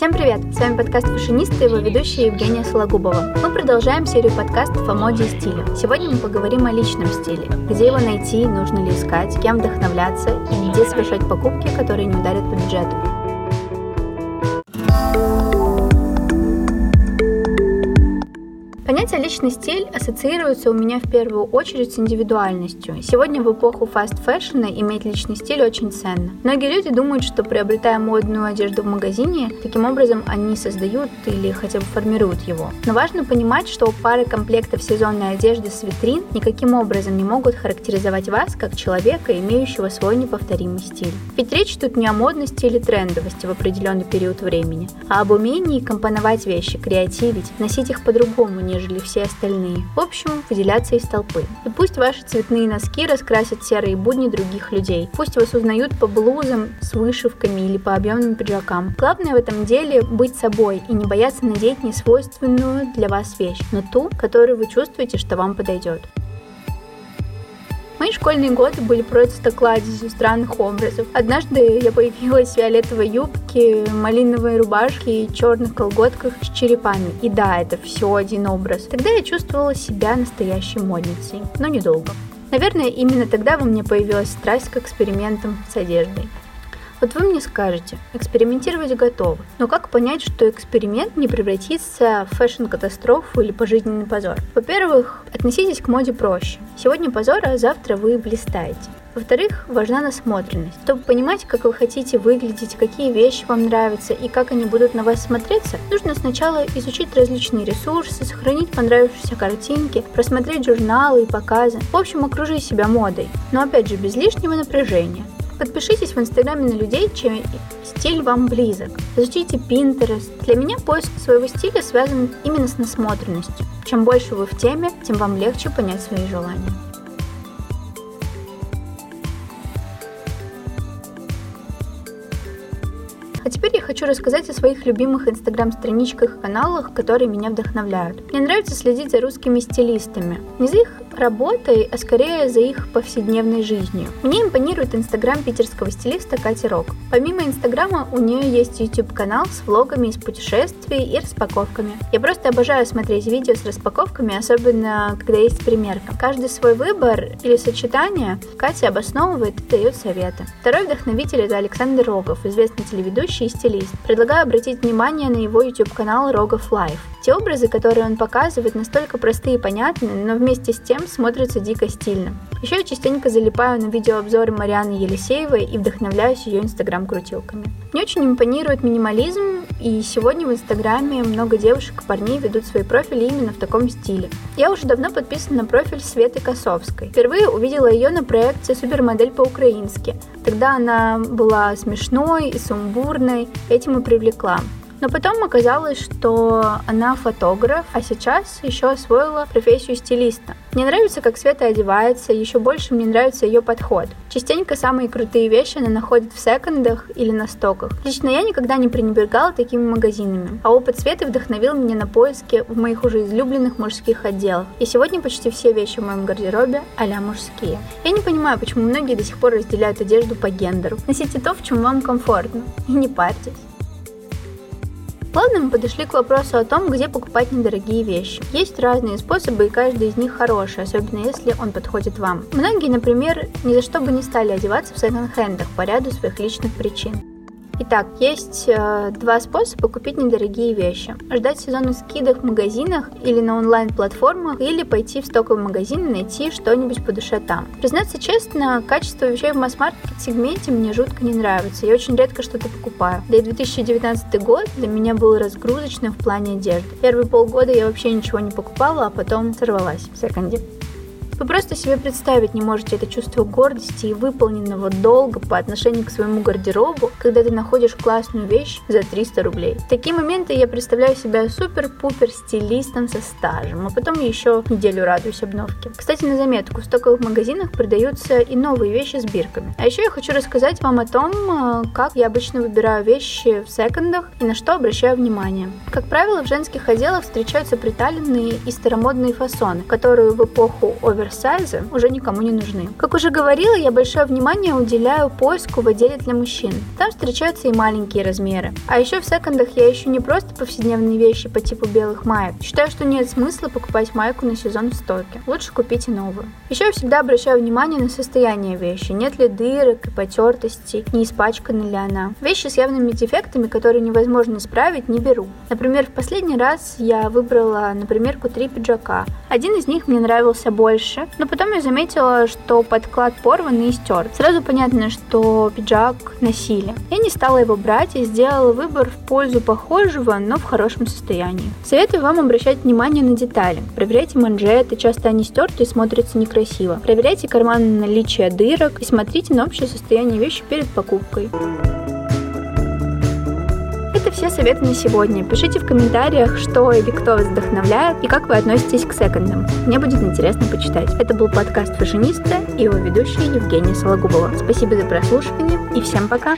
Всем привет! С вами подкаст «Фэшиониста» и его ведущая Евгения Сологубова. Мы продолжаем серию подкастов о моде и стиле. Сегодня мы поговорим о личном стиле. Где его найти, нужно ли искать, кем вдохновляться и где совершать покупки, которые не ударят по бюджету. Понятие «личный стиль» ассоциируется у меня в первую очередь с индивидуальностью. Сегодня в эпоху fast fashion а иметь личный стиль очень ценно. Многие люди думают, что приобретая модную одежду в магазине, таким образом они создают или хотя бы формируют его. Но важно понимать, что пары комплектов сезонной одежды с витрин никаким образом не могут характеризовать вас как человека, имеющего свой неповторимый стиль. Ведь речь тут не о модности или трендовости в определенный период времени, а об умении компоновать вещи, креативить, носить их по-другому, нежели нежели все остальные. В общем, выделяться из толпы. И пусть ваши цветные носки раскрасят серые будни других людей. Пусть вас узнают по блузам с вышивками или по объемным пиджакам. Главное в этом деле быть собой и не бояться надеть несвойственную для вас вещь, но ту, которую вы чувствуете, что вам подойдет. Мои школьные годы были просто кладезью странных образов. Однажды я появилась в фиолетовой юбке, малиновой рубашке и черных колготках с черепами. И да, это все один образ. Тогда я чувствовала себя настоящей модницей, но недолго. Наверное, именно тогда во мне появилась страсть к экспериментам с одеждой. Вот вы мне скажете, экспериментировать готовы, но как понять, что эксперимент не превратится в fashion-катастрофу или пожизненный позор? Во-первых, относитесь к моде проще. Сегодня позор, а завтра вы блистаете. Во-вторых, важна насмотренность. Чтобы понимать, как вы хотите выглядеть, какие вещи вам нравятся и как они будут на вас смотреться, нужно сначала изучить различные ресурсы, сохранить понравившиеся картинки, просмотреть журналы и показы. В общем, окружить себя модой, но опять же без лишнего напряжения. Подпишитесь в Инстаграме на людей, чей стиль вам близок. Изучите Pinterest. Для меня поиск своего стиля связан именно с насмотренностью. Чем больше вы в теме, тем вам легче понять свои желания. А теперь хочу рассказать о своих любимых инстаграм-страничках и каналах, которые меня вдохновляют. Мне нравится следить за русскими стилистами. Не за их работой, а скорее за их повседневной жизнью. Мне импонирует инстаграм питерского стилиста Кати Рок. Помимо инстаграма у нее есть YouTube канал с влогами из путешествий и распаковками. Я просто обожаю смотреть видео с распаковками, особенно когда есть примерка. Каждый свой выбор или сочетание Катя обосновывает и дает советы. Второй вдохновитель это Александр Рогов, известный телеведущий и стилист. Предлагаю обратить внимание на его YouTube канал Рогов Life. Те образы, которые он показывает, настолько простые и понятные, но вместе с тем смотрятся дико стильно. Еще я частенько залипаю на видеообзоры Марианы Елисеевой и вдохновляюсь ее инстаграм-крутилками. Мне очень импонирует минимализм, и сегодня в инстаграме много девушек и парней ведут свои профили именно в таком стиле. Я уже давно подписана на профиль Светы Косовской. Впервые увидела ее на проекте «Супермодель по-украински». Тогда она была смешной и сумбурной, этим и привлекла. Но потом оказалось, что она фотограф, а сейчас еще освоила профессию стилиста. Мне нравится, как Света одевается, еще больше мне нравится ее подход. Частенько самые крутые вещи она находит в секондах или на стоках. Лично я никогда не пренебрегала такими магазинами, а опыт Светы вдохновил меня на поиски в моих уже излюбленных мужских отделах. И сегодня почти все вещи в моем гардеробе а мужские. Я не понимаю, почему многие до сих пор разделяют одежду по гендеру. Носите то, в чем вам комфортно, и не парьтесь. Плавно мы подошли к вопросу о том, где покупать недорогие вещи. Есть разные способы, и каждый из них хороший, особенно если он подходит вам. Многие, например, ни за что бы не стали одеваться в секонд-хендах по ряду своих личных причин. Итак, есть э, два способа купить недорогие вещи. Ждать сезонных скидок в магазинах или на онлайн-платформах, или пойти в стоковый магазин и найти что-нибудь по душе там. Признаться честно, качество вещей в масс-маркет сегменте мне жутко не нравится. Я очень редко что-то покупаю. Да и 2019 год для меня был разгрузочным в плане одежды. Первые полгода я вообще ничего не покупала, а потом сорвалась в секонде. Вы просто себе представить не можете это чувство гордости и выполненного долга по отношению к своему гардеробу, когда ты находишь классную вещь за 300 рублей. В такие моменты я представляю себя супер-пупер стилистом со стажем, а потом еще неделю радуюсь обновке. Кстати, на заметку, в стоковых магазинах продаются и новые вещи с бирками. А еще я хочу рассказать вам о том, э, как я обычно выбираю вещи в секондах и на что обращаю внимание. Как правило, в женских отделах встречаются приталенные и старомодные фасоны, которые в эпоху овер оверсайза уже никому не нужны. Как уже говорила, я большое внимание уделяю поиску в отделе для мужчин. Там встречаются и маленькие размеры. А еще в секондах я ищу не просто повседневные вещи по типу белых маек. Считаю, что нет смысла покупать майку на сезон в стоке. Лучше купите новую. Еще я всегда обращаю внимание на состояние вещи. Нет ли дырок и потертостей, не испачкана ли она. Вещи с явными дефектами, которые невозможно исправить, не беру. Например, в последний раз я выбрала на примерку три пиджака. Один из них мне нравился больше, но потом я заметила, что подклад порван и стерт. Сразу понятно, что пиджак носили. Я не стала его брать и сделала выбор в пользу похожего, но в хорошем состоянии. Советую вам обращать внимание на детали. Проверяйте манжеты, часто они стерты и смотрятся некрасиво. Проверяйте карманы на наличие дырок и смотрите на общее состояние вещи перед покупкой. Это все советы на сегодня. Пишите в комментариях, что или кто вас вдохновляет и как вы относитесь к секондам. Мне будет интересно почитать. Это был подкаст «Фашиниста» и его ведущая Евгения Сологубова. Спасибо за прослушивание и всем пока!